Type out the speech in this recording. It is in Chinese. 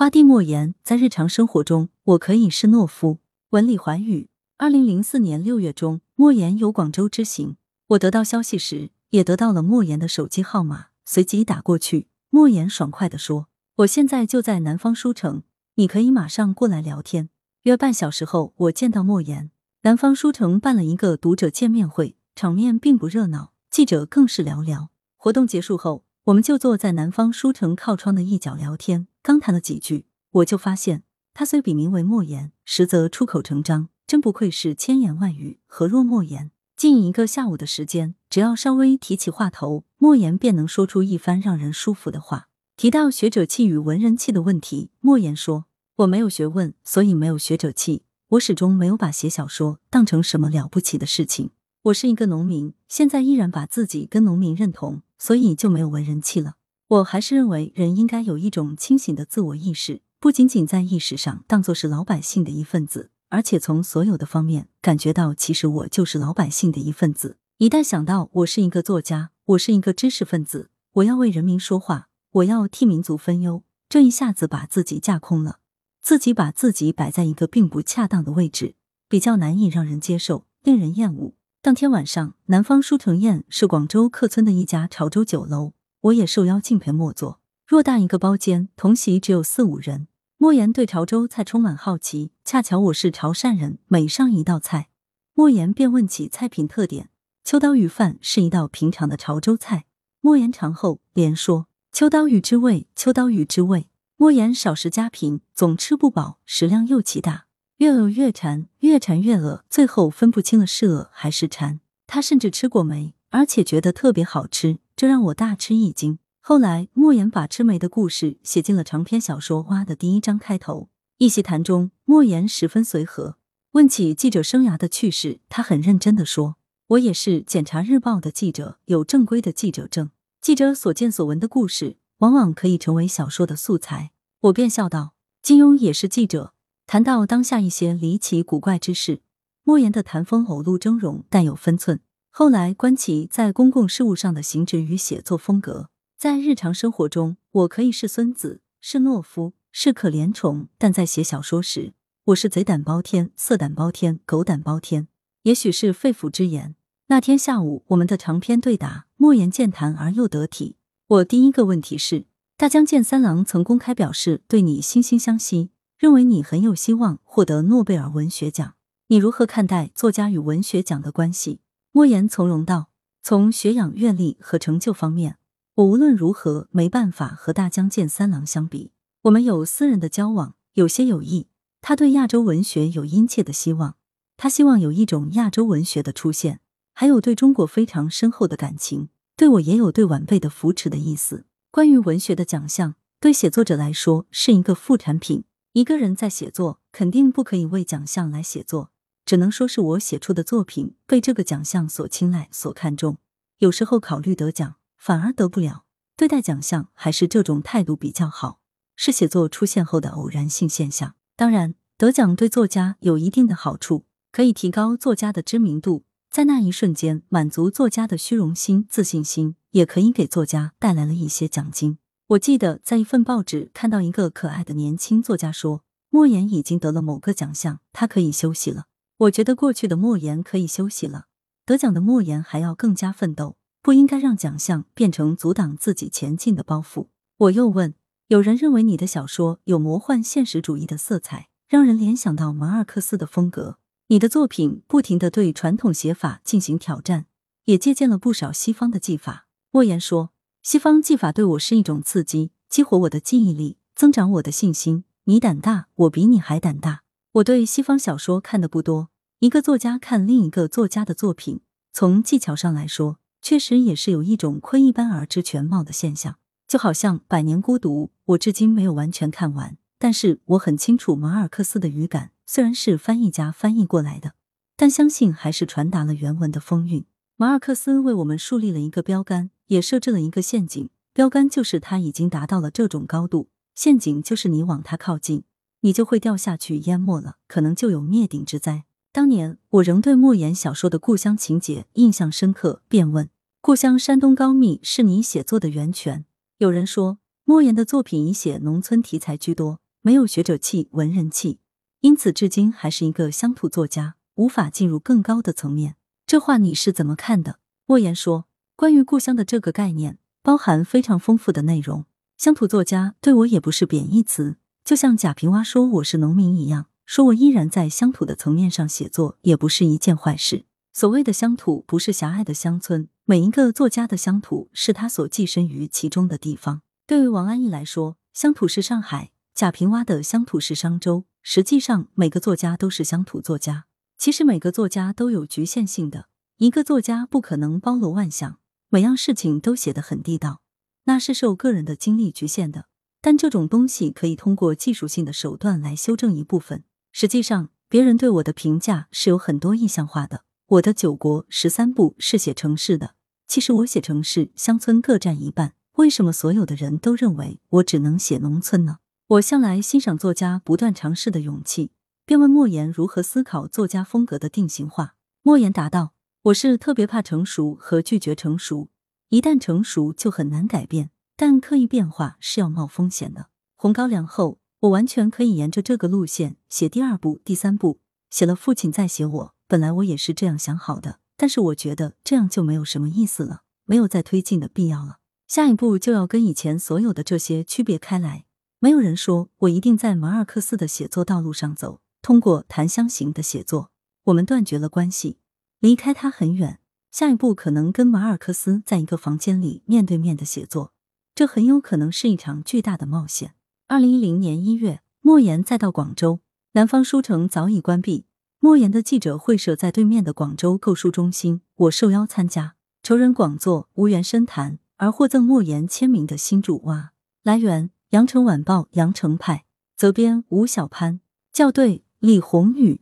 花地莫言在日常生活中，我可以是懦夫。文理寰宇，二零零四年六月中，莫言游广州之行，我得到消息时，也得到了莫言的手机号码，随即打过去。莫言爽快地说：“我现在就在南方书城，你可以马上过来聊天。”约半小时后，我见到莫言。南方书城办了一个读者见面会，场面并不热闹，记者更是寥寥。活动结束后，我们就坐在南方书城靠窗的一角聊天。刚谈了几句，我就发现他虽笔名为莫言，实则出口成章，真不愧是千言万语，何若莫言？近一个下午的时间，只要稍微提起话头，莫言便能说出一番让人舒服的话。提到学者气与文人气的问题，莫言说：“我没有学问，所以没有学者气。我始终没有把写小说当成什么了不起的事情。我是一个农民，现在依然把自己跟农民认同，所以就没有文人气了。我还是认为人应该有一种清醒的自我意识，不仅仅在意识上当作是老百姓的一份子。”而且从所有的方面感觉到，其实我就是老百姓的一份子。一旦想到我是一个作家，我是一个知识分子，我要为人民说话，我要替民族分忧，这一下子把自己架空了，自己把自己摆在一个并不恰当的位置，比较难以让人接受，令人厌恶。当天晚上，南方书城宴是广州客村的一家潮州酒楼，我也受邀敬陪末座。偌大一个包间，同席只有四五人。莫言对潮州菜充满好奇，恰巧我是潮汕人，每上一道菜，莫言便问起菜品特点。秋刀鱼饭是一道平常的潮州菜。莫言尝后连说：“秋刀鱼之味，秋刀鱼之味。”莫言少食家贫，总吃不饱，食量又奇大，越饿越馋，越馋越饿，最后分不清了是饿还是馋。他甚至吃过梅，而且觉得特别好吃，这让我大吃一惊。后来，莫言把吃梅的故事写进了长篇小说《蛙》的第一章开头。一席谈中，莫言十分随和。问起记者生涯的趣事，他很认真的说：“我也是检察日报的记者，有正规的记者证。记者所见所闻的故事，往往可以成为小说的素材。”我便笑道：“金庸也是记者。”谈到当下一些离奇古怪之事，莫言的谈风偶露峥嵘，但有分寸。后来观其在公共事务上的行止与写作风格。在日常生活中，我可以是孙子，是懦夫，是可怜虫；但在写小说时，我是贼胆包天、色胆包天、狗胆包天。也许是肺腑之言。那天下午，我们的长篇对答，莫言健谈而又得体。我第一个问题是：大江健三郎曾公开表示对你惺惺相惜，认为你很有希望获得诺贝尔文学奖。你如何看待作家与文学奖的关系？莫言从容道：从学养、阅历和成就方面。我无论如何没办法和大江健三郎相比。我们有私人的交往，有些友谊。他对亚洲文学有殷切的希望，他希望有一种亚洲文学的出现，还有对中国非常深厚的感情。对我也有对晚辈的扶持的意思。关于文学的奖项，对写作者来说是一个副产品。一个人在写作，肯定不可以为奖项来写作，只能说是我写出的作品被这个奖项所青睐、所看重。有时候考虑得奖。反而得不了，对待奖项还是这种态度比较好，是写作出现后的偶然性现象。当然，得奖对作家有一定的好处，可以提高作家的知名度，在那一瞬间满足作家的虚荣心、自信心，也可以给作家带来了一些奖金。我记得在一份报纸看到一个可爱的年轻作家说，莫言已经得了某个奖项，他可以休息了。我觉得过去的莫言可以休息了，得奖的莫言还要更加奋斗。不应该让奖项变成阻挡自己前进的包袱。我又问：有人认为你的小说有魔幻现实主义的色彩，让人联想到马尔克斯的风格。你的作品不停的对传统写法进行挑战，也借鉴了不少西方的技法。莫言说：西方技法对我是一种刺激，激活我的记忆力，增长我的信心。你胆大，我比你还胆大。我对西方小说看的不多。一个作家看另一个作家的作品，从技巧上来说。确实也是有一种窥一斑而知全貌的现象，就好像《百年孤独》，我至今没有完全看完，但是我很清楚马尔克斯的语感，虽然是翻译家翻译过来的，但相信还是传达了原文的风韵。马尔克斯为我们树立了一个标杆，也设置了一个陷阱。标杆就是他已经达到了这种高度，陷阱就是你往他靠近，你就会掉下去淹没了，可能就有灭顶之灾。当年我仍对莫言小说的故乡情节印象深刻，便问：“故乡山东高密是你写作的源泉？”有人说莫言的作品以写农村题材居多，没有学者气、文人气，因此至今还是一个乡土作家，无法进入更高的层面。这话你是怎么看的？莫言说，关于故乡的这个概念，包含非常丰富的内容。乡土作家对我也不是贬义词，就像贾平凹说我是农民一样，说我依然在乡土的层面上写作，也不是一件坏事。所谓的乡土，不是狭隘的乡村，每一个作家的乡土是他所寄身于其中的地方。对于王安忆来说，乡土是上海；贾平凹的乡土是商周。实际上，每个作家都是乡土作家。其实，每个作家都有局限性的，一个作家不可能包罗万象，每样事情都写得很地道。那是受个人的经历局限的，但这种东西可以通过技术性的手段来修正一部分。实际上，别人对我的评价是有很多意象化的。我的九国十三部是写城市的，其实我写城市、乡村各占一半。为什么所有的人都认为我只能写农村呢？我向来欣赏作家不断尝试的勇气，便问莫言如何思考作家风格的定型化。莫言答道：“我是特别怕成熟和拒绝成熟。”一旦成熟就很难改变，但刻意变化是要冒风险的。红高粱后，我完全可以沿着这个路线写第二部、第三部，写了父亲再写我。本来我也是这样想好的，但是我觉得这样就没有什么意思了，没有再推进的必要了。下一步就要跟以前所有的这些区别开来。没有人说我一定在马尔克斯的写作道路上走，通过檀香型的写作，我们断绝了关系，离开他很远。下一步可能跟马尔克斯在一个房间里面对面的写作，这很有可能是一场巨大的冒险。二零一零年一月，莫言再到广州，南方书城早已关闭，莫言的记者会设在对面的广州购书中心，我受邀参加。仇人广作，无缘深谈，而获赠莫言签名的新著哇。来源：羊城晚报羊城派，责编吴小潘，校对：李红宇。